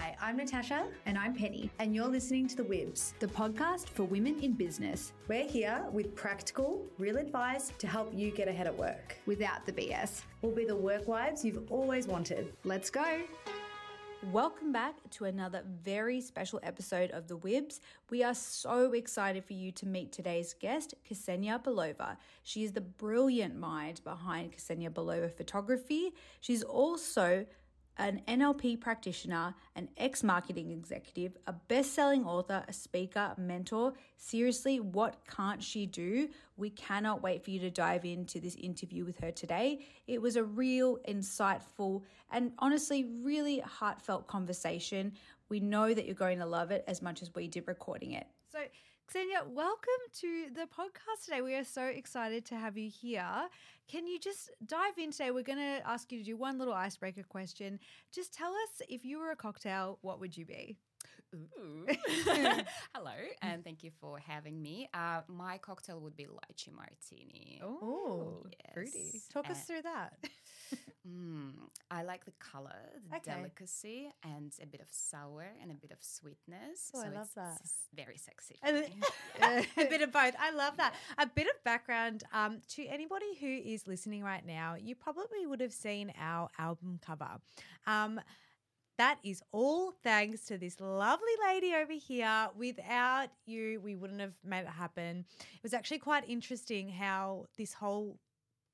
Hi, I'm Natasha, And I'm Penny, and you're listening to The Wibs. the podcast for women in business We're here with practical, real advice to help you get ahead at work. without the BS. We'll be the work wives you've always wanted. Let's go. Welcome back to another very special episode of The Wibs. We are so excited for you to meet today's guest, Ksenia Belova. She is the brilliant mind behind Ksenia Belova Photography. She's also an NLP practitioner, an ex marketing executive, a best selling author, a speaker, mentor. Seriously, what can't she do? We cannot wait for you to dive into this interview with her today. It was a real, insightful, and honestly, really heartfelt conversation. We know that you're going to love it as much as we did recording it. So, Ksenia, welcome to the podcast today. We are so excited to have you here. Can you just dive in today? We're going to ask you to do one little icebreaker question. Just tell us if you were a cocktail, what would you be? Ooh. Hello, and thank you for having me. Uh, my cocktail would be lychee martini. Oh, Yes. fruity. Talk us Uh, through that. Mm, I like the color, the Okay. delicacy, and a bit of sour and a bit of sweetness. Oh, I so love it's, that. very sexy. a bit of both. I love that. A bit of background um, to anybody who is listening right now. You probably would have seen our album cover. Um, that is all thanks to this lovely lady over here. Without you, we wouldn't have made it happen. It was actually quite interesting how this whole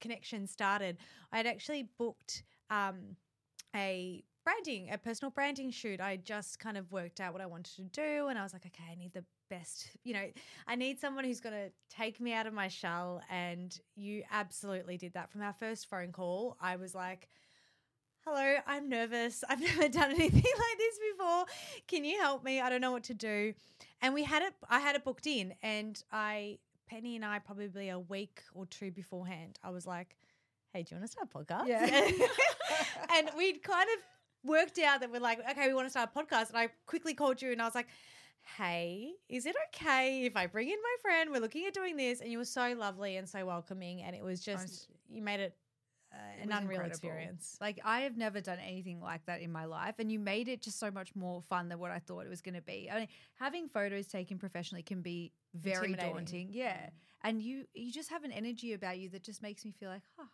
connection started. I had actually booked um, a branding, a personal branding shoot. I just kind of worked out what I wanted to do, and I was like, okay, I need the best. You know, I need someone who's going to take me out of my shell, and you absolutely did that. From our first phone call, I was like. Hello, I'm nervous. I've never done anything like this before. Can you help me? I don't know what to do. And we had it I had it booked in and I Penny and I probably a week or two beforehand. I was like, "Hey, do you want to start a podcast?" Yeah. and we'd kind of worked out that we're like, "Okay, we want to start a podcast." And I quickly called you and I was like, "Hey, is it okay if I bring in my friend? We're looking at doing this." And you were so lovely and so welcoming and it was just you made it an unreal incredible. experience. Like I have never done anything like that in my life, and you made it just so much more fun than what I thought it was going to be. I mean, having photos taken professionally can be very daunting, yeah. And you you just have an energy about you that just makes me feel like, oh,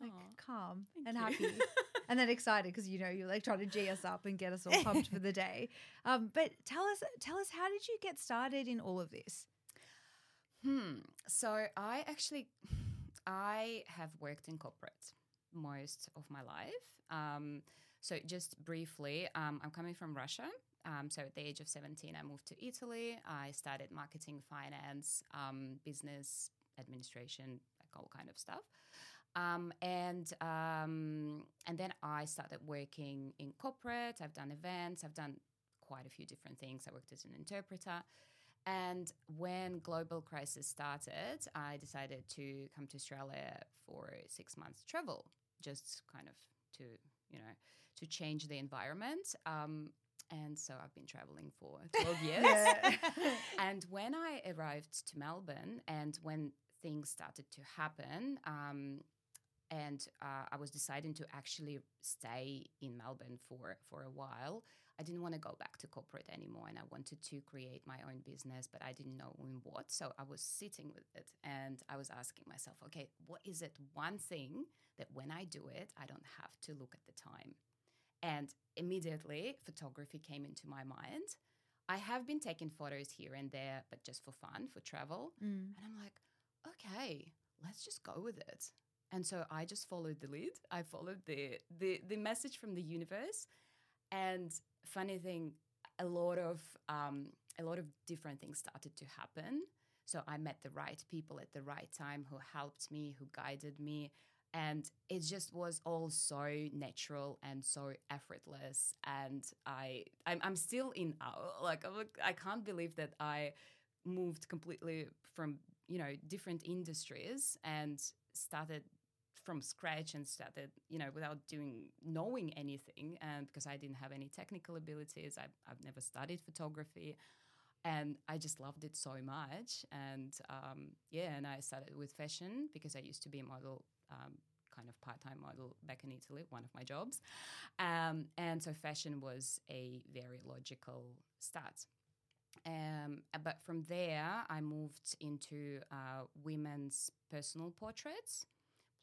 like calm and happy, and then excited because you know you're like trying to g us up and get us all pumped for the day. Um, but tell us, tell us, how did you get started in all of this? Hmm. So I actually, I have worked in corporate most of my life. Um, so just briefly, um, I'm coming from Russia. Um, so at the age of 17, I moved to Italy. I started marketing, finance, um, business administration, like all kind of stuff. Um, and um, and then I started working in corporate. I've done events. I've done quite a few different things. I worked as an interpreter. And when global crisis started, I decided to come to Australia for six months travel, just kind of to you know to change the environment. Um, and so I've been traveling for 12 years. and when I arrived to Melbourne and when things started to happen, um, and uh, I was deciding to actually stay in Melbourne for for a while. I didn't want to go back to corporate anymore, and I wanted to create my own business, but I didn't know in what. So I was sitting with it, and I was asking myself, okay, what is it one thing that when I do it, I don't have to look at the time? And immediately, photography came into my mind. I have been taking photos here and there, but just for fun, for travel. Mm. And I'm like, okay, let's just go with it. And so I just followed the lead. I followed the the the message from the universe. And funny thing, a lot of um, a lot of different things started to happen. So I met the right people at the right time who helped me, who guided me, and it just was all so natural and so effortless. And I I'm, I'm still in awe. Like I can't believe that I moved completely from you know different industries and started from scratch and started you know without doing knowing anything and because i didn't have any technical abilities I, i've never studied photography and i just loved it so much and um, yeah and i started with fashion because i used to be a model um, kind of part time model back in Italy, one of my jobs. Um, and so fashion was a very logical start. Um, but from there, I moved into uh, women's personal portraits,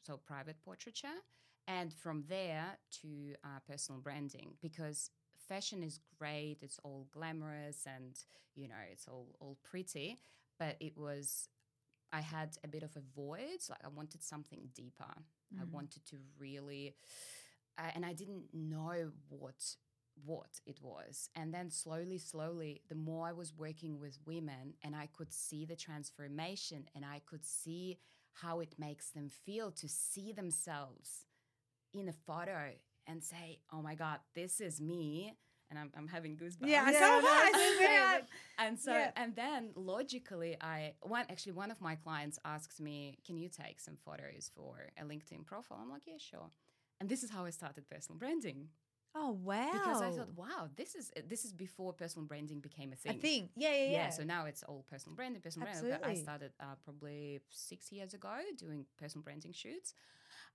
so private portraiture, and from there to uh, personal branding because fashion is great, it's all glamorous and you know it's all all pretty, but it was I had a bit of a void, like I wanted something deeper. I Mm. wanted to really, uh, and I didn't know what what it was. And then slowly, slowly, the more I was working with women and I could see the transformation and I could see how it makes them feel to see themselves in a photo and say, oh my God, this is me. And I'm, I'm having goosebumps. Yeah, Yeah, so am I. that's So am I. amazing. And so, Yeah. and then logically, I one actually one of my clients asks me, "Can you take some photos for a LinkedIn profile?" I'm like, "Yeah, sure." And this is how I started personal branding Oh wow! because I thought, "Wow, this is this is before personal branding became a a thing." thing. Yeah, yeah, yeah. Yeah, so now it's all personal branding, personal branding. But I started uh, probably six years ago doing personal branding shoots,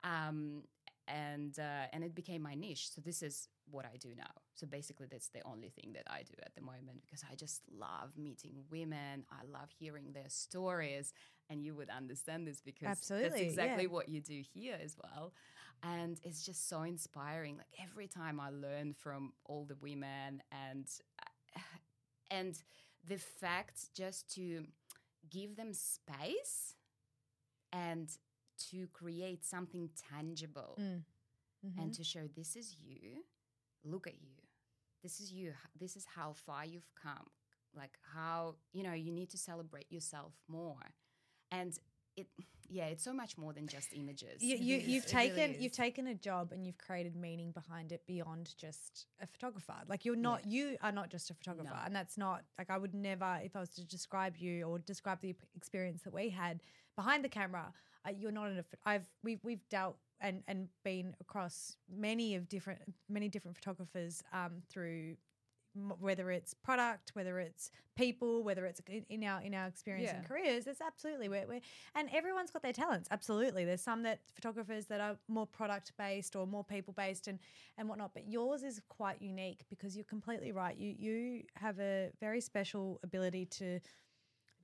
um, and uh, and it became my niche. So this is what I do now. So basically, that's the only thing that I do at the moment because I just love meeting women. I love hearing their stories, and you would understand this because Absolutely, that's yeah. exactly what you do here as well. And it's just so inspiring. Like every time I learn from all the women and and the fact just to give them space and to create something tangible Mm. Mhm. and to show this is you look at you this is you this is how far you've come like how you know you need to celebrate yourself more and it yeah it's so much more than just images you, you, you've is. It really taken you've taken a job and you've created meaning behind it beyond just a photographer. Like you're not you are not just a photographer, No. and that's not like I would never if I was to describe you or describe the experience that we had behind the camera. Uh, you're not an. I've we've we've dealt and and been across many of different many different photographers um, through whether it's product, whether it's people, whether it's in- our in our experience and careers. It's absolutely we're, we're and everyone's got their talents. Absolutely, there's some that photographers that are more product based or more people based and and whatnot. But yours is quite unique because you're completely right. You you have a very special ability to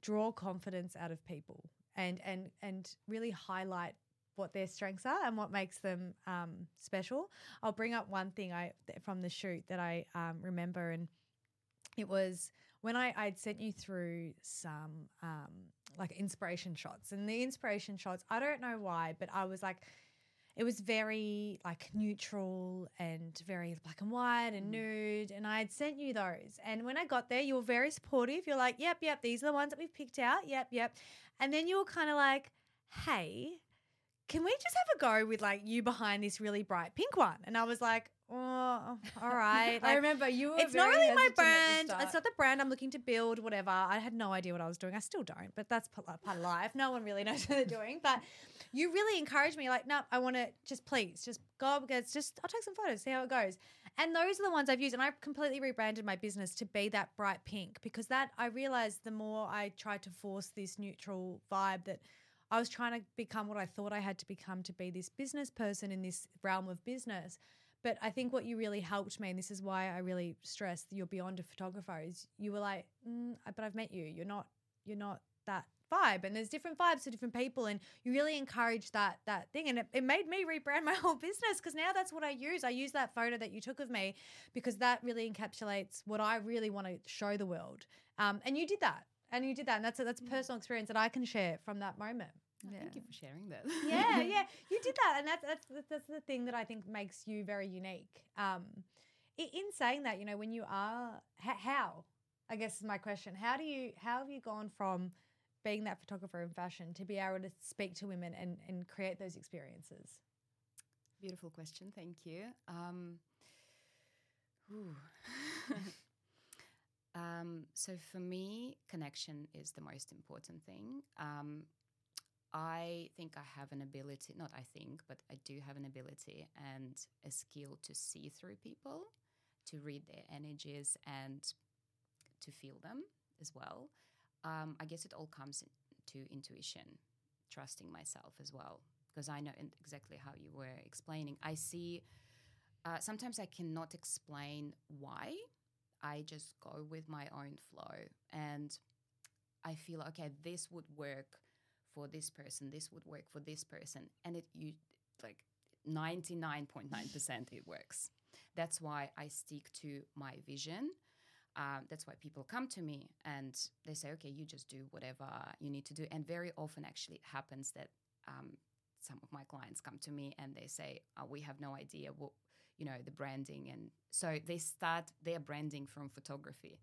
draw confidence out of people and and and really highlight what their strengths are and what makes them um, special. I'll bring up one thing I from the shoot that I um, remember, and it was when I I'd sent you through some um, like inspiration shots, and the inspiration shots I don't know why, but I was like. It was very like neutral and very black and white and nude. And I had sent you those. And when I got there, you were very supportive. You're like, yep, yep, these are the ones that we've picked out. Yep, yep. And then you were kind of like, hey, can we just have a go with like you behind this really bright pink one? And I was like, oh, all right. I remember you were it's not really my hesitant at the brand. It's not the brand I'm looking to build, whatever. I had no idea what I was doing. I still don't, but that's part part of life. No one really knows what they're doing. But you really encouraged me, like, no, I want to just please, just go because just I'll take some photos, see how it goes. And those are the ones I've used. And I completely rebranded my business to be that bright pink because that I realized the more I tried to force this neutral vibe that I was trying to become what I thought I had to become to be this business person in this realm of business. But I think what you really helped me, and this is why I really stress you're beyond a photographer, is you were like, mm, but I've met you. You're not. You're not that vibe. And there's different vibes for different people, and you really encouraged that that thing, and it, it made me rebrand my whole business because now that's what I use. I use that photo that you took of me because that really encapsulates what I really want to show the world. Um, and you did that, and you did that, and that's a, that's a personal experience that I can share from that moment. Oh, thank you for sharing that yeah, yeah, you did that, and that's that's that's- that's the thing that I think makes you very unique. Um, in saying that, you know, when you are how, I guess is my question. How do you how have you gone from being that photographer in fashion to be able to speak to women and and create those experiences? Beautiful question. Thank you. Um, ooh. um, so for me, connection is the most important thing. Um, I think I have an ability, not I think, but I do have an ability and a skill to see through people, to read their energies and to feel them as well. Um, I guess it all comes to intuition, trusting myself as well, because I know exactly how you were explaining. I see. Uh, sometimes I cannot explain why. I just go with my own flow, and I feel okay. This would work for this person. This would work for this person, and it you like ninety nine point nine percent it works. That's why I stick to my vision. Um, that's why people come to me and they say, okay, you just do whatever you need to do. And very often, actually, it happens that um, some of my clients come to me and they say, oh, we have no idea what, you know, the branding. And so they start their branding from photography.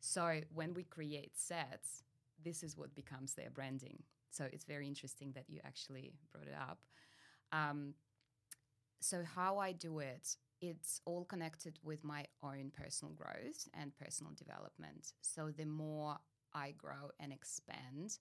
So when we create sets, this is what becomes their branding. So it's very interesting that you actually brought it up. Um, so how I do it, it's all connected with my own personal growth and personal development. So the more I grow and expand,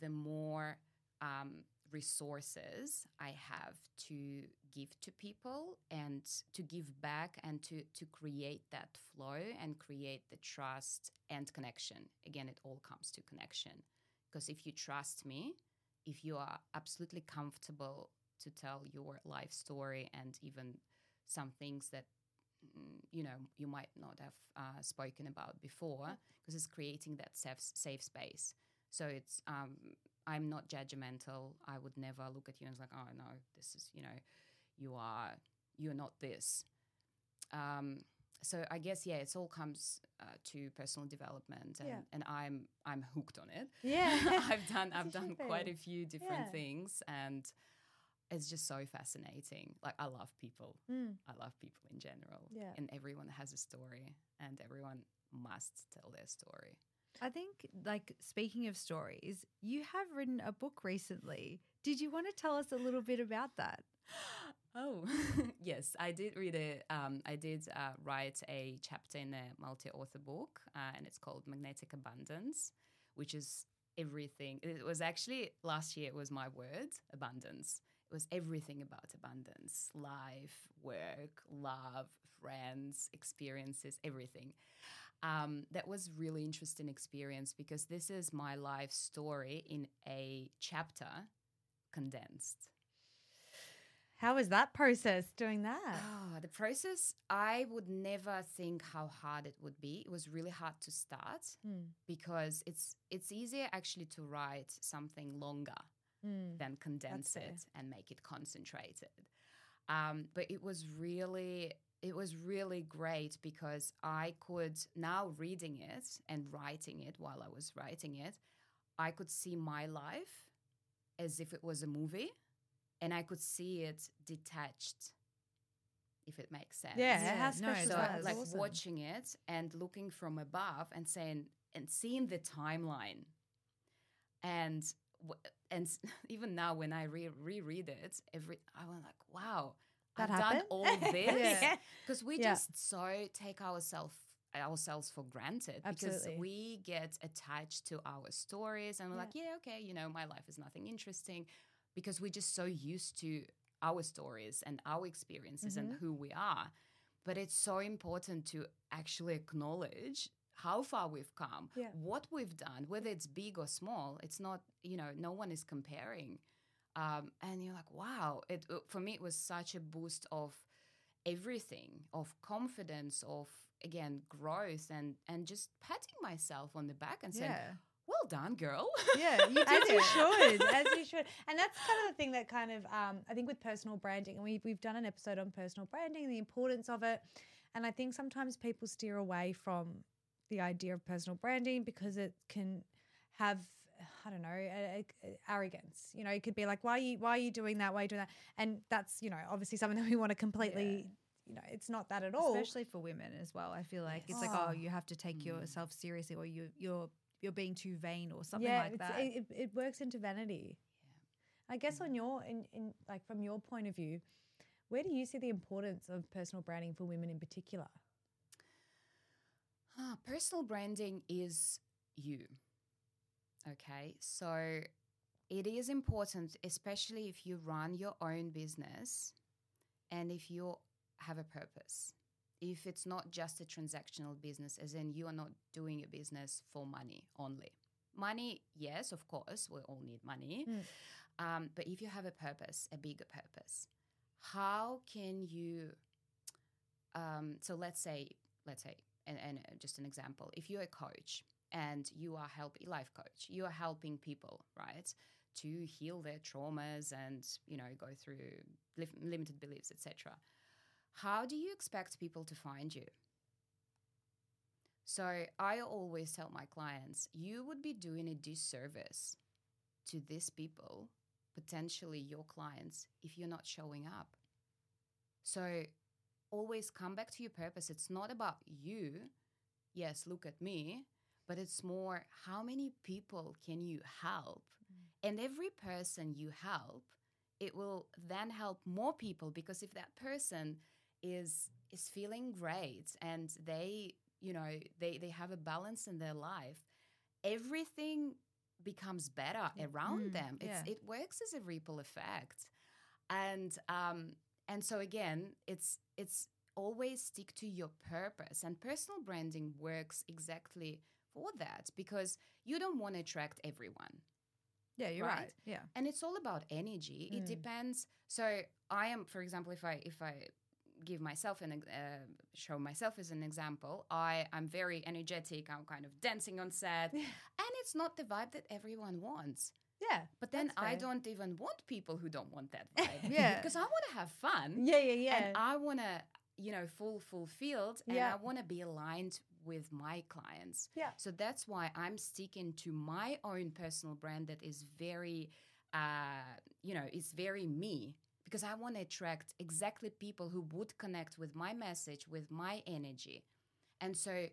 the more um, resources I have to give to people and to give back and to to create that flow and create the trust and connection. Again, it all comes to connection. Because if you trust me, if you are absolutely comfortable to tell your life story and even some things that mm, you know you might not have uh, spoken about before because it's creating that safe, safe space so it's um, i'm not judgmental i would never look at you and it's like oh no this is you know you are you're not this um, so i guess yeah it all comes uh, to personal development and, Yeah. and i'm i'm hooked on it Yeah. i've done i've done quite a few different Yeah. things and it's just so fascinating like i love people Mm. I love people in general. Yeah. And everyone has a story and everyone must tell their story. I think, like, speaking of stories, you have written a book recently. Did you want to tell us a little bit about that? Oh, yes, I did read it. Um, I did uh, write a chapter in a multi author book, uh, and it's called Magnetic Abundance, which is everything. It was actually last year, it was my word, abundance. It was everything about abundance life, work, love, friends, experiences, everything. Um, that was really interesting experience because this is my life story in a chapter condensed. How was that process doing that? Oh, the process, I would never think how hard it would be. It was really hard to start Mm. because it's it's easier actually to write something longer Mm. than condense it and make it concentrated. Um, but it was really it was really great because I could now reading it and writing it while I was writing it, I could see my life as if it was a movie and I could see it detached if it makes sense. Yeah, Yeah, it has no, special it So does. like awesome. watching it and looking from above and saying and seeing the timeline, and and even now when I re- reread it, every I was like, wow, That I've done happened? all this Yeah. because we Yeah. just so take ourselves ourselves for granted because Absolutely. we get attached to our stories and we're Yeah. like, yeah, okay, you know, my life is nothing interesting because we're just so used to our stories and our experiences and Mm-hmm. who we are. But it's so important to actually acknowledge how far we've come, Yeah. what we've done, whether it's big or small. It's not, you know, no one is comparing. Um, and you're like, wow. It uh, for me, it was such a boost of everything, of confidence, of again growth, and and just patting myself on the back and saying, Yeah. "Well done, girl." Yeah, you as you should, as you should, and that's kind of the thing that kind of um, I think with personal branding, and we've we've done an episode on personal branding, the importance of it, and I think sometimes people steer away from the idea of personal branding because it can have I don't know a, a- arrogance. You know, it could be like, why are you why are you doing that? Why are you doing that? And that's you know obviously something that we want to completely. You know, it's not that at all. especially for women as well. I feel like it's like Oh. oh, you have to take Mm. yourself seriously, or you you're you're being too vain, or something yeah, like that. It, it, it works into vanity. I guess on your in, in like from your point of view, where do you see the importance of personal branding for women in particular? Ah, personal branding is you. Okay, so it is important, especially if you run your own business and if you have a purpose. If it's not just a transactional business, as in you are not doing a business for money only. Money, yes, of course, we all need money. Mm. Um, but if you have a purpose, a bigger purpose, how can you? Um, so let's say, let's say, and, and just an example, if you're a coach and you are helping life coach, you are helping people, right, to heal their traumas and you know go through li- limited beliefs, etc. How do you expect people to find you? So I always tell my clients, you would be doing a disservice to these people, potentially your clients, if you're not showing up. So always come back to your purpose. It's not about you. Yes, look at me, but it's more how many people can you help? And every person you help, it will then help more people because if that person is is feeling great and they you know they they have a balance in their life everything becomes better around Mm, them it's yeah. it works as a ripple effect and um and so again it's it's always stick to your purpose and personal branding works exactly for that because you don't want to attract everyone Yeah, you're right. Right? Yeah. and it's all about energy it Mm. depends so i am for example if i if i give myself an ex- uh, show myself as an example i i'm very energetic i'm kind of dancing on set and it's not the vibe that everyone wants Yeah. but then i don't even want people who don't want that vibe Yeah. because i want to have fun Yeah, yeah, yeah. and i want to you know full fulfilled and Yeah. i want to be aligned with my clients Yeah. so that's why i'm sticking to my own personal brand that is very uh you know is very me because i want to attract exactly people who would connect with my message with my energy and so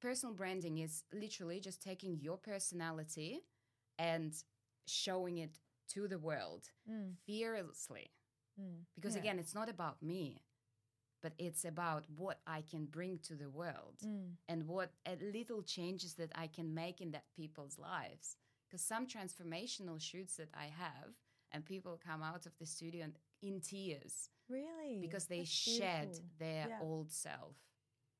personal branding is literally just taking your personality and showing it to the world Mm, fearlessly mm. because Yeah. again it's not about me but it's about what i can bring to the world Mm. and what uh, little changes that i can make in that people's lives because some transformational shoots that i have and people come out of the studio and in tears Really? because they That's shed beautiful. their Yeah. old self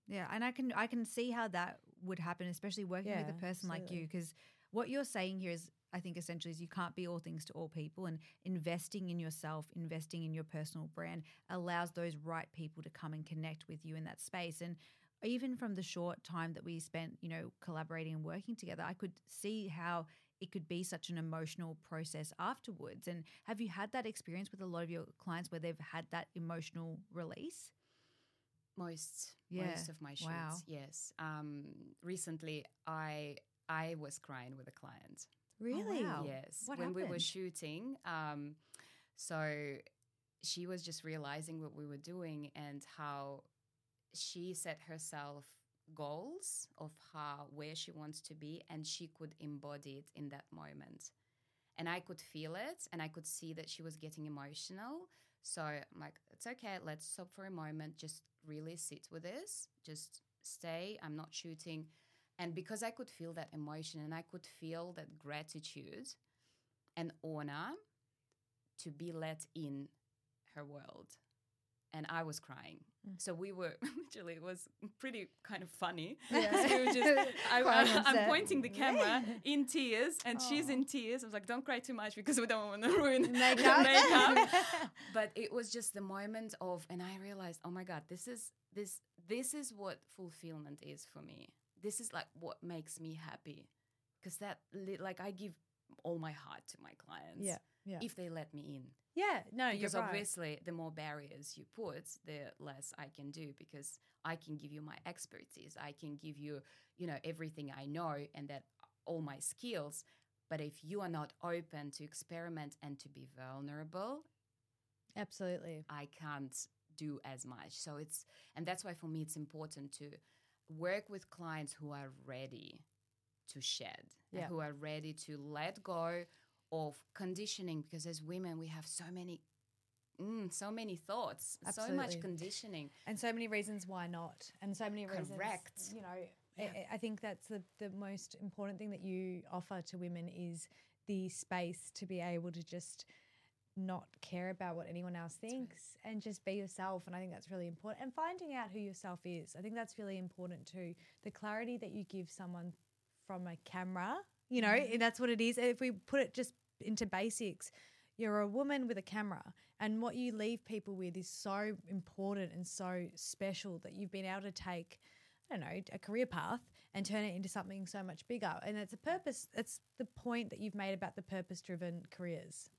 Yeah, and I can I can see how that would happen, especially working with a Yeah, person like you, because what you're saying here is, I think, essentially, is you can't be all things to all people, and investing in yourself, investing in your personal brand, allows those right people to come and connect with you in that space. And even from the short time that we spent, you know, collaborating and working together, I could see how it could be such an emotional process afterwards. And have you had that experience with a lot of your clients where they've had that emotional release? most Yeah. most of my shoots Wow. yes um recently i i was crying with a client Really? wow. Yes. What when we were shooting, um, so she was just realizing what we were doing and how she set herself goals of how where she wants to be and she could embody it in that moment. And I could feel it and I could see that she was getting emotional. So I'm like, it's okay, let's stop for a moment, just really sit with this, just stay. I'm not shooting. And because I could feel that emotion and I could feel that gratitude and honor to be let in her world. And I was crying. Mm. So we were literally, it was pretty kind of funny. Yeah. we were just, I, am pointing the camera in tears and she's in tears. I was like, don't cry too much because we don't want to ruin Makeup. makeup. but it was just the moment of, and I realized, oh my God, this is, this, this is what fulfillment is for me. This is like what makes me happy. Because that, like, I give all my heart to my clients. Yeah, yeah. If they let me in. yeah, no, Because you're right. obviously, the more barriers you put, the less I can do because I can give you my expertise. I can give you, you know, everything I know and that all my skills. But if you are not open to experiment and to be vulnerable, Absolutely. I can't do as much. So it's, and that's why for me it's important to work with clients who are ready to shed, and Yeah. who are ready to let go of conditioning. Because as women, we have so many, mm, so many thoughts, so much conditioning. and so many reasons why not and so many reasons Correct. you know I- Yeah. I, I think that's the, the most important thing that you offer to women is the space to be able to just not care about what anyone else thinks and just be yourself and i think that's really important and finding out who yourself is i think that's really important too the clarity that you give someone from a camera you know Mm-hmm. that's what it is if we put it just into basics you're a woman with a camera, and what you leave people with is so important and so special that you've been able to take. I don't know, a career path and turn it into something so much bigger. And it's a purpose, it's the point that you've made about the purpose driven careers.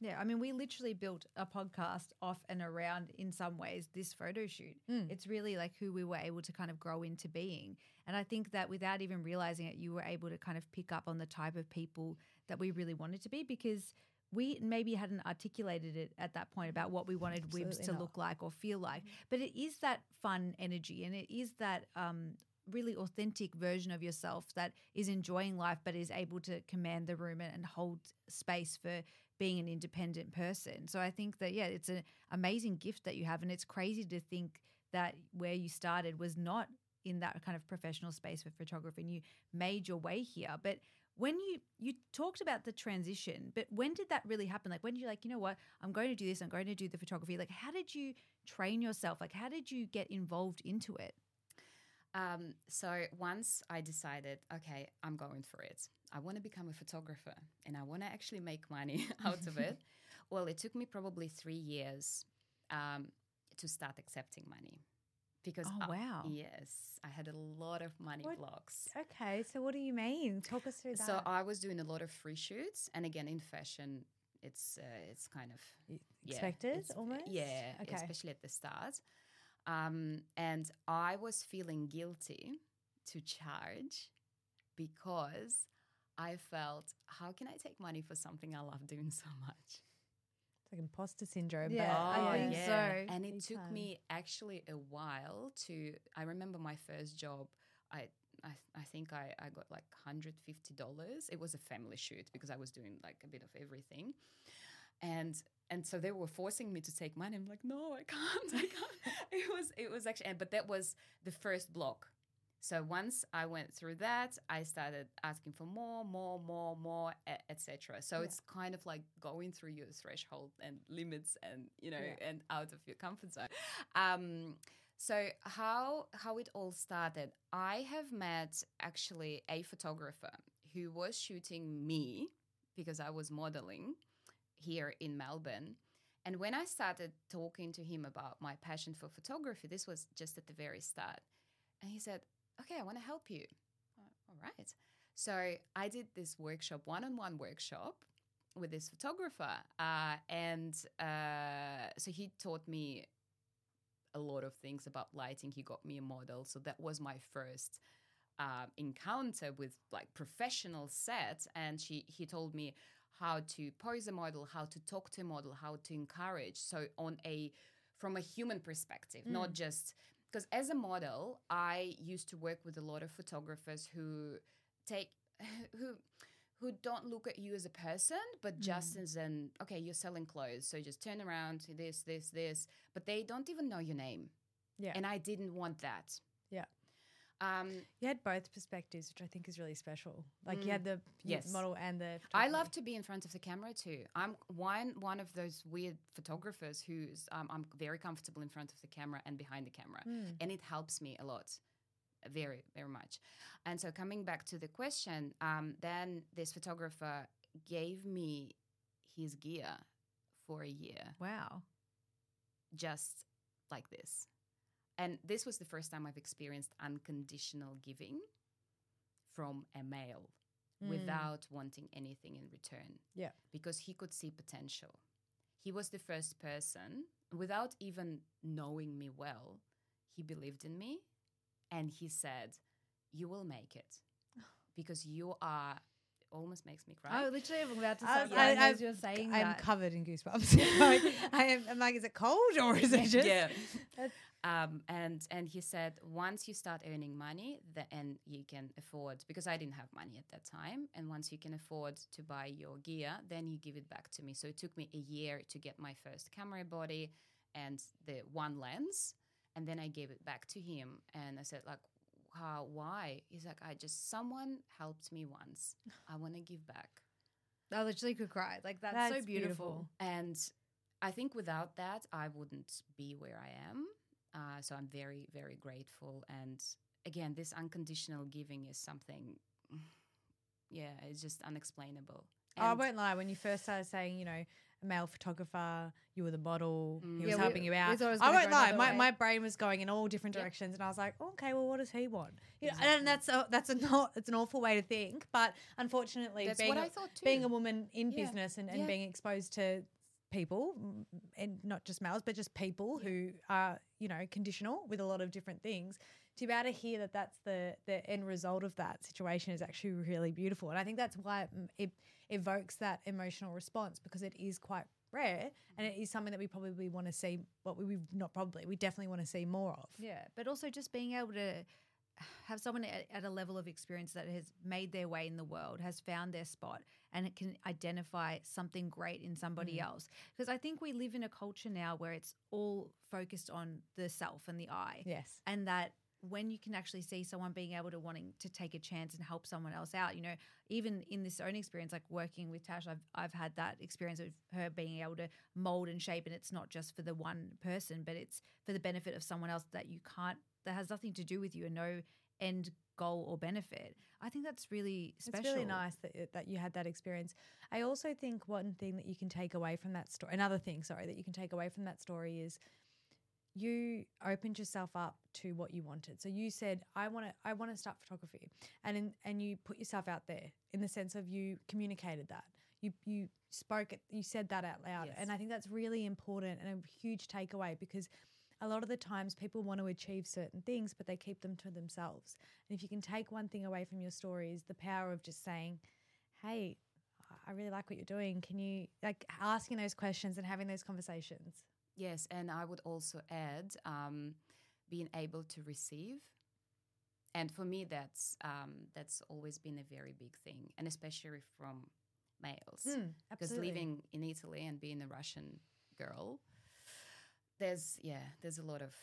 Yeah, I mean, we literally built a podcast off and around, in some ways, this photo shoot. Mm. It's really like who we were able to kind of grow into being. And I think that without even realizing it, you were able to kind of pick up on the type of people that we really wanted to be because we maybe hadn't articulated it at that point about what we wanted Wibs to not. look like or feel like. But it is that fun energy and it is that um, really authentic version of yourself that is enjoying life but is able to command the room and, and hold space for being an independent person. So I think that, yeah, it's an amazing gift that you have. And it's crazy to think that where you started was not in that kind of professional space for photography and you made your way here. But when you you talked about the transition, but when did that really happen? Like when did you're like, you know what, I'm going to do this, I'm going to do the photography. Like how did you train yourself? Like how did you get involved into it? Um, so once I decided, okay, I'm going for it. I want to become a photographer and I want to actually make money out of it. Well, it took me probably three years um, to start accepting money because Oh, I- wow. yes, I had a lot of money What? blocks. Okay, so what do you mean? Talk us through that. So I was doing a lot of free shoots, and again in fashion, it's uh, it's kind of yeah, expected it's- almost? Yeah, Okay. especially at the start. Um, and I was feeling guilty to charge because I felt, how can I take money for something I love doing so much? It's like imposter syndrome. Yeah, but I Oh, think yeah. so. And it Big took time. me actually a while to. I remember my first job. I I, I think I, I got like hundred fifty dollars. It was a family shoot because I was doing like a bit of everything, and and so they were forcing me to take money. I'm like, no, I can't, I can't. it was it was actually, but that was the first block. So once I went through that, I started asking for more, more, more, more, etc. So Yeah. it's kind of like going through your threshold and limits, and you know, Yeah. and out of your comfort zone. Um, so how how it all started? I have met actually a photographer who was shooting me because I was modeling here in Melbourne. And when I started talking to him about my passion for photography, this was just at the very start. And he said, Okay, I want to help you. All right. So I did this workshop, one on one workshop with this photographer. Uh, and uh, so he taught me a lot of things about lighting. He got me a model. So that was my first uh, encounter with like professional set. And she he told me how to pose a model, how to talk to a model, how to encourage. So on a from a human perspective, not mm. just because as a model, I used to work with a lot of photographers who take who who don't look at you as a person, but mm. just as an okay, you're selling clothes, so just turn around, this, this, this, but they don't even know your name. Yeah. and I didn't want that. Yeah. Um, You had both perspectives, which I think is really special. Like you had the Mm. Yes. model and the. I love to be in front of the camera too. I'm one one of those weird photographers who's um, I'm very comfortable in front of the camera and behind the camera, Mm. and it helps me a lot, very very much. And so coming back to the question, um, then this photographer gave me his gear for a year, Wow. just like this, and this was the first time I've experienced unconditional giving from a male Mm. without wanting anything in return Yeah. because he could see potential. He was the first person, without even knowing me well, he believed in me and he said, You will make it because you are, almost makes me cry. Oh, literally, I'm about to I- start I- crying I- as you're saying I'm that. covered in goosebumps. like, I am. I'm like, is it cold or is it just? yeah. Um, and and he said once you start earning money, the, and you can afford because I didn't have money at that time, and once you can afford to buy your gear, then you give it back to me. So it took me a year to get my first camera body and the one lens, and then I gave it back to him, and I said like, why? He's like, I just someone helped me once. I want to give back. I literally could cry. Like that's, That's so beautiful. And I think without that, I wouldn't be where I am. Uh, so I'm very, very grateful. And again, this unconditional giving is something, yeah, it's just unexplainable. Oh, I won't lie. When you first started saying, you know, a male photographer, you were the model, he Mm. was Yeah, we- helping you out. thought it was I won't lie. My, way. my brain was going in all different Yep. directions, and I was like, okay, well, what does he want? You know, and that's a, that's a not it's an awful way to think, but unfortunately, That's being a- I thought too. being a woman in Yeah. business and, and Yeah. being exposed to people and not just males but just people who are you know conditional with a lot of different things to be able to hear that that's the the end result of that situation is actually really beautiful and i think that's why it, mm, it evokes that emotional response because it is quite rare and it is something that we probably want to see what we we not probably we definitely want to see more of Yeah, but also just being able to have someone at, at a level of experience that has made their way in the world, has found their spot, and it can identify something great in somebody else. Because I think we live in a culture now where it's all focused on the self and the I. yes and that when you can actually see someone being able to wanting to take a chance and help someone else out, you know, even in this own experience, like working with Tash, I've I've had that experience of her being able to mold and shape, and it's not just for the one person, but it's for the benefit of someone else that you can't that has nothing to do with you and no end goal or benefit. I think that's really special. It's really nice that that you had that experience. I also think one thing that you can take away from that story, another thing, sorry, that you can take away from that story is you opened yourself up to what you wanted. So you said, "I want to, I want to start photography," and in, and you put yourself out there in the sense of you communicated that. You you spoke it, you said that out loud, Yes. and I think that's really important and a huge takeaway because a lot of the times people want to achieve certain things, but they keep them to themselves. And if you can take one thing away from your story, is the power of just saying, "Hey, I really like what you're doing. Can you like asking those questions and having those conversations?" Yes, and I would also add um, being able to receive. And for me, that's um, that's always been a very big thing, and especially from males. Mm, Because living in Italy and being a Russian girl, there's yeah, there's a lot of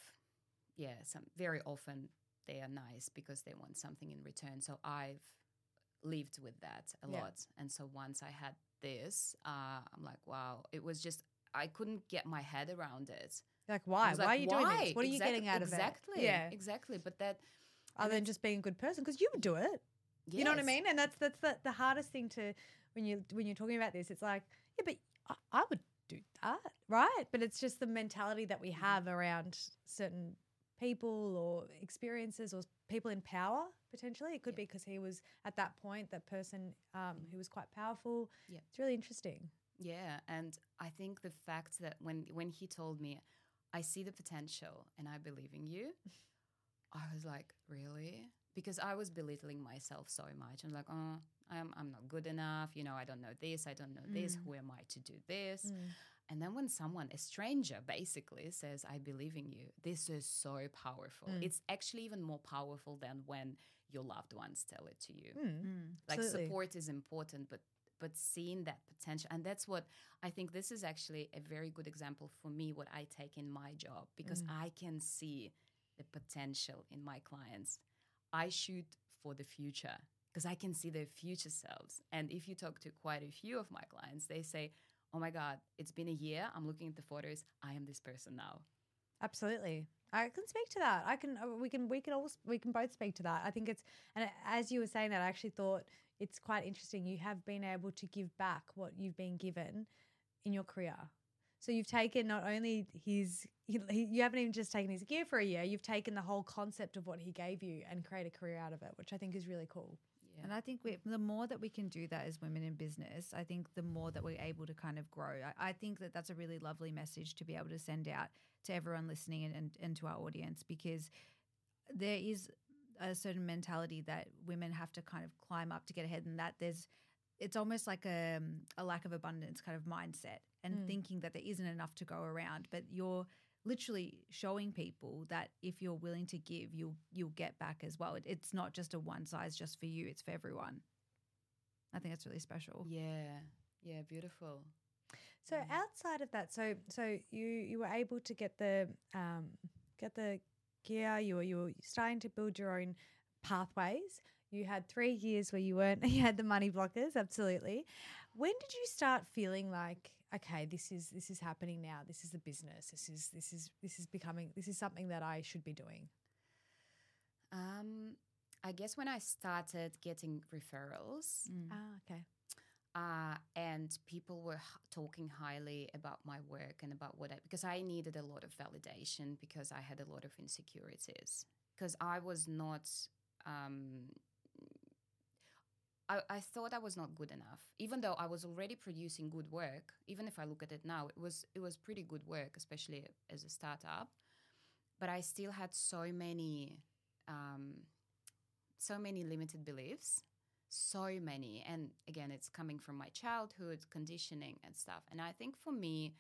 yeah, some very often they are nice because they want something in return. So I've lived with that a Yeah. lot, and so once I had this, uh, I'm like, wow, it was just I couldn't get my head around it. like why? why like, are you doing this? What are you getting out exactly, of it? Yeah, exactly. But that other than just being a good person, because you would do it. You know what I mean? And that's that's the, the hardest thing to when you when you're talking about this. It's like, yeah, but I, I would do that, right? But it's just the mentality that we have around certain people or experiences or people in power potentially. It could be because he was at that point that person um, who was quite powerful. Yeah. it's really interesting. Yeah, and I think the fact that when when he told me, I see the potential and I believe in you, I was like, really? Because I was belittling myself so much. I'm like, oh, I'm I'm not good enough. You know, I don't know this. I don't know this. Mm. Who am I to do this? And then when someone, a stranger, basically says, I believe in you, this is so powerful. Mm. It's actually even more powerful than when your loved ones tell it to you Mm. like Absolutely. support is important but but seeing that potential and that's what i think this is actually a very good example for me what i take in my job because Mm. i can see the potential in my clients i shoot for the future because i can see their future selves and if you talk to quite a few of my clients they say oh my god it's been a year i'm looking at the photos i am this person now Absolutely. I can speak to that. I can. uh, We can. We can all. We can both speak to that. I think it's. And as you were saying that, I actually thought it's quite interesting. You have been able to give back what you've been given in your career. So you've taken not only his. He, he- you haven't even just taken his gear for a year. You've taken the whole concept of what he gave you and create a career out of it, which I think is really cool. yeah And I think we, the more that we can do that as women in business, I think the more that we're able to kind of grow. I, I think that that's a really lovely message to be able to send out to everyone listening and, and, and to our audience because there is a certain mentality that women have to kind of climb up to get ahead and that there's it's almost like a, a lack of abundance kind of mindset and Mm. thinking that there isn't enough to go around but you're literally showing people that if you're willing to give you'll you'll get back as well. It, it's not just a one size just for you it's for everyone. I think that's really special. Yeah. Yeah beautiful. So Mm. outside of that, so so you you were able to get the um, get the gear. You were you were starting to build your own pathways. You had three years where you weren't. You had the money blockers. Absolutely. When did you start feeling like okay, this is this is happening now. This is the business. This is this is this is becoming this is something that I should be doing. um i guess when i started getting referrals Mm. Ah, okay. Uh, and people were h- talking highly about my work and about what I because I needed a lot of validation because I had a lot of insecurities because I was not. Um, I, I thought I was not good enough, even though I was already producing good work. Even if I look at it now, it was it was pretty good work, especially as a startup. But I still had so many, um, so many limited beliefs so many and again it's coming from my childhood conditioning and stuff. And i think for me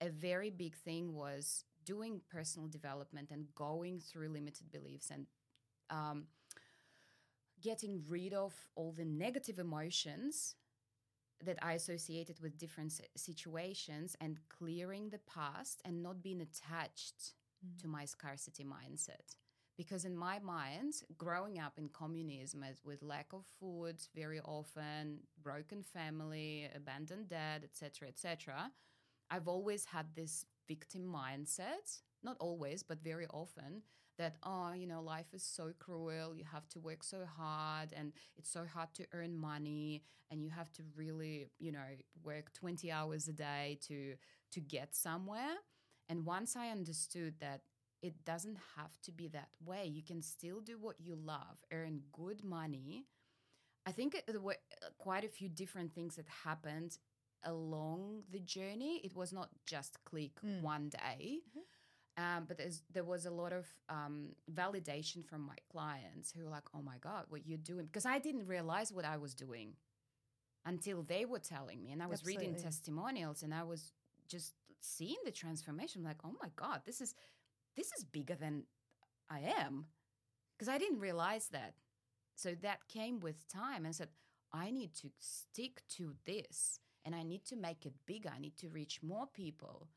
a very big thing was doing personal development and going through limited beliefs and um, getting rid of all the negative emotions that i associated with different s- situations and clearing the past and not being attached to my scarcity mindset because in my mind growing up in communism as, with lack of food very often broken family abandoned dad etc etc i've always had this victim mindset not always but very often that oh you know life is so cruel. You have to work so hard and it's so hard to earn money and you have to really you know work 20 hours a day to to get somewhere. And once i understood that it doesn't have to be that way. You can still do what you love, earn good money. I think there were uh, quite a few different things that happened along the journey. It was not just click Mm. one day. Um, but there's, there was a lot of um, validation from my clients who were like, oh my God, what you're doing. Because I didn't realize what I was doing until they were telling me. And I was reading testimonials and I was just seeing the transformation. like, oh my God, this is this is bigger than I am. Because I didn't realize that. So that came with time and said, I need to stick to this and I need to make it bigger. I need to reach more people.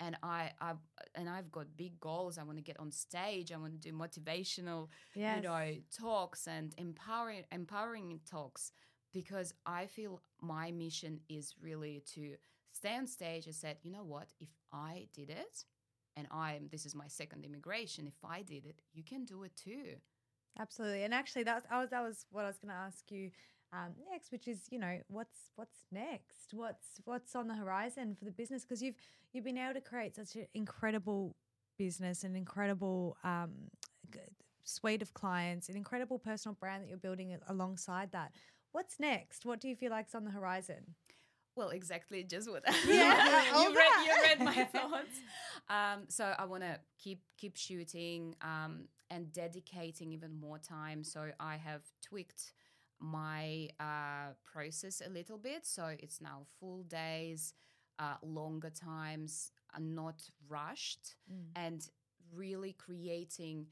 And I, I and I've got big goals. I want to get on stage. I want to do motivational, Yes. you know, talks and empowering empowering talks because I feel my mission is really to stay on stage and said, you know what, if I did it, and I'm this is my second immigration, if I did it, you can do it too. Absolutely, and actually, that's I was that was what I was going to ask you um, next, which is you know what's what's next, what's what's on the horizon for the business because you've you've been able to create such an incredible business, an incredible um, suite of clients, an incredible personal brand that you're building alongside that. What's next? What do you feel like's on the horizon? Well, exactly, just what Yeah, all you read. You read my thoughts. Um, so I want to keep keep shooting um, and dedicating even more time. So I have tweaked my uh, process a little bit. So it's now full days, uh, longer times, are not rushed, and really creating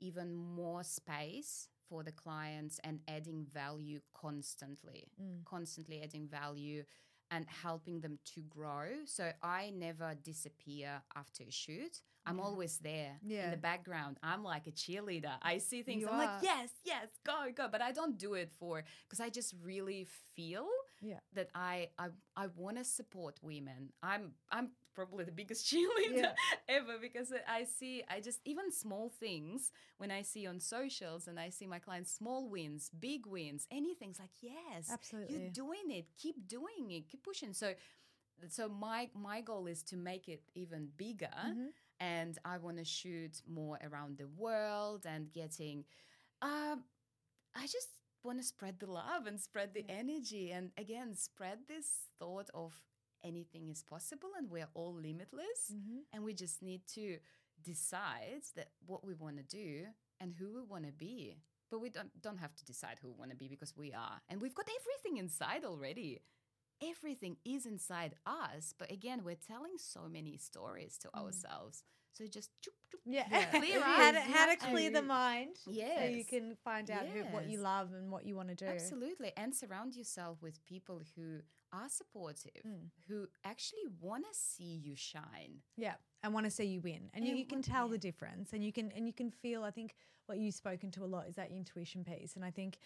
even more space for the clients and adding value constantly, constantly adding value and helping them to grow. So I never disappear after a shoot. I'm always there in the background. I'm like a cheerleader. I see things. You I'm are. like, yes, yes, go, go. But I don't do it for because I just really feel Yeah. that I I, I want to support women. I'm I'm probably the biggest cheerleader Yeah. ever because I see I just even small things when I see on socials and I see my clients small wins, big wins, anything's like yes, Absolutely. you're doing it, keep doing it, keep pushing. So so my my goal is to make it even bigger Mm-hmm. and I want to shoot more around the world and getting um I just want to spread the love and spread the energy and again spread this thought of anything is possible and we're all limitless Mm-hmm. and we just need to decide that what we want to do and who we want to be. But we don't don't have to decide who we want to be because we are. And we've got everything inside already. Everything is inside us but again we're telling so many stories to ourselves. So just choop, choop, Yeah, clear how, to, how to yeah, clear the mind mind, so you can find out who, what you love and what you want to do. Absolutely. And surround yourself with people who are supportive, Mm. who actually want to see you shine. Yeah, and want to see you win, and you, And you can tell the difference, and you can and you can feel. I think what you've spoken to a lot is that intuition piece, and I think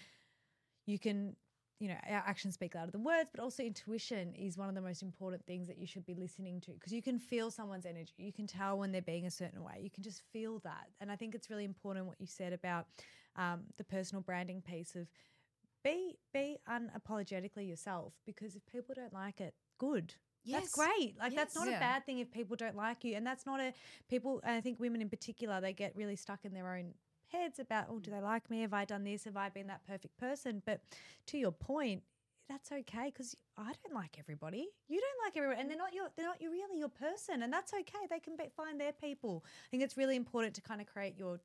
you can, you know, our actions speak louder than words, but also intuition is one of the most important things that you should be listening to because you can feel someone's energy. You can tell when they're being a certain way. You can just feel that, and I think it's really important what you said about um, the personal branding piece of be be unapologetically yourself because if people don't like it, good. Yes. That's great. Like that's not Yeah. a bad thing if people don't like you, and that's not a people. And I think women in particular, they get really stuck in their own heads about, oh, do they like me? Have I done this? Have I been that perfect person? But to your point, that's okay because I don't like everybody. You don't like everyone, and they're not your. They're not your really your person, and that's okay. They can be, find their people. I think it's really important to kind of create your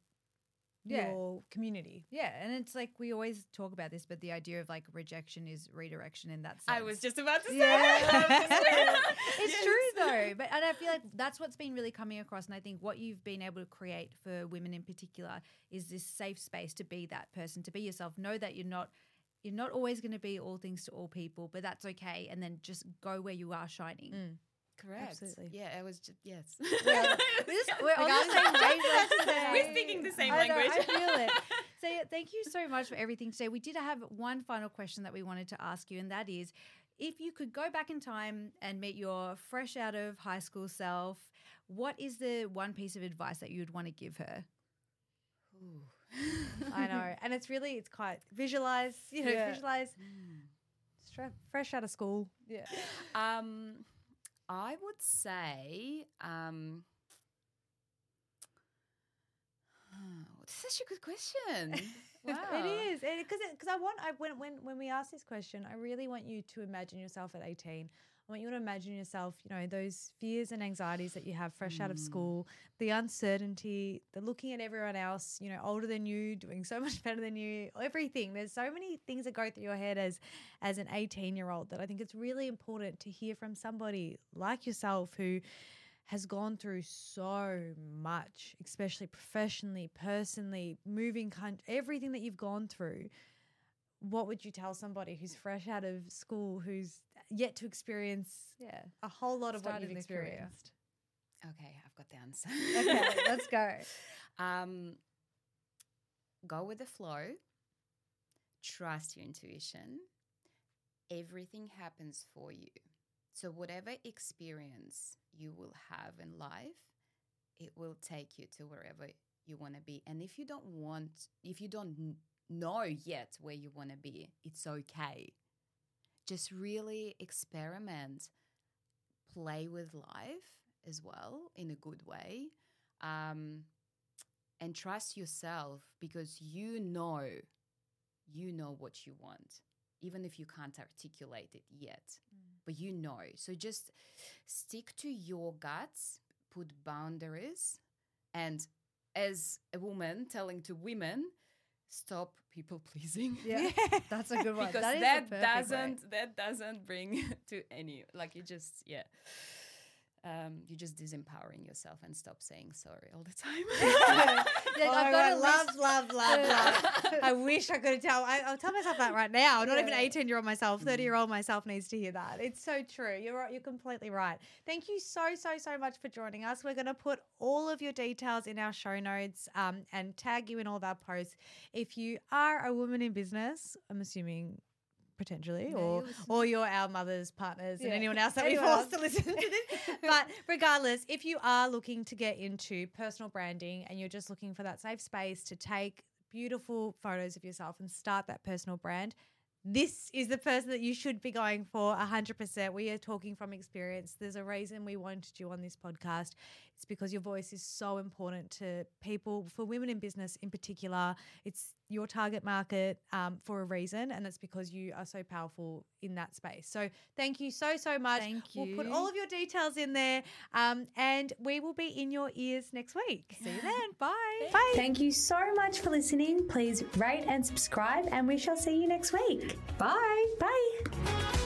Yeah. your community. Yeah, and it's like we always talk about this, but the idea of like rejection is redirection in that sense. I was just about to say Yeah. that. it's Yes. true though. But and I feel like that's what's been really coming across. And I think what you've been able to create for women in particular is this safe space to be that person, to be yourself. Know that you're not you're not always going to be all things to all people, but that's okay. And then just go where you are shining. Mm. Correct. Absolutely. Yeah, I was just yes. This- we're on the same wavelength today. We're speaking the same I know, language. I feel it. So yeah, thank you so much for everything today. We did have one final question that we wanted to ask you, and that is if you could go back in time and meet your fresh out of high school self, what is the one piece of advice that you would want to give her? I know, and it's really it's quite visualize. You know, Yeah. visualize. Stra- fresh out of school. Yeah. Um, I would say, um, this is such a good question. Wow. It is because because I want I when when when we ask this question, I really want you to imagine yourself at eighteen. I want you to imagine yourself, you know, those fears and anxieties that you have fresh out of mm. school, the uncertainty, the looking at everyone else, you know, older than you, doing so much better than you, everything. There's so many things that go through your head as as an 18 year old that I think it's really important to hear from somebody like yourself who has gone through so much, especially professionally, personally, moving country, everything that you've gone through. What would you tell somebody who's fresh out of school, who's yet to experience Yeah. a whole lot of what you've experienced? Okay, I've got the answer. Okay, let's go. Um, go with the flow. Trust your intuition. Everything happens for you. So, whatever experience you will have in life, it will take you to wherever you want to be. And if you don't want, if you don't know yet where you want to be, it's okay. Just really experiment, play with life as well in a good way. Um, and trust yourself because you know you know what you want even if you can't articulate it yet but you know so just stick to your guts put boundaries and as a woman telling to women stop people pleasing Yeah. That's a good one. because that that, perfect way. doesn't that doesn't bring to any like you just yeah um, you're just disempowering yourself and stop saying sorry all the time. Yeah, Oh I've got a love, love, love, love. I wish I could tell. I, I'll tell myself that right now. Not even 18 year old myself, 30 year old myself needs to hear that. It's so true. You're right. You're completely right. Thank you so, so, so much for joining us. We're going to put all of your details in our show notes um, and tag you in all of our posts. If you are a woman in business, I'm assuming potentially, Yeah, or you're or you're our mothers, partners, and anyone else that we forced to listen to this. but regardless, if you are looking to get into personal branding and you're just looking for that safe space to take beautiful photos of yourself and start that personal brand, this is the person that you should be going for 100%. We are talking from experience. There's a reason we wanted you on this podcast. It's because your voice is so important to people, for women in business in particular. It's your target market um, for a reason, and that's because you are so powerful in that space. So, thank you so, so much. Thank We'll put all of your details in there, um, and we will be in your ears next week. See you then. Bye. Bye. Thank you so much for listening. Please rate and subscribe, and we shall see you next week. Bye. Bye.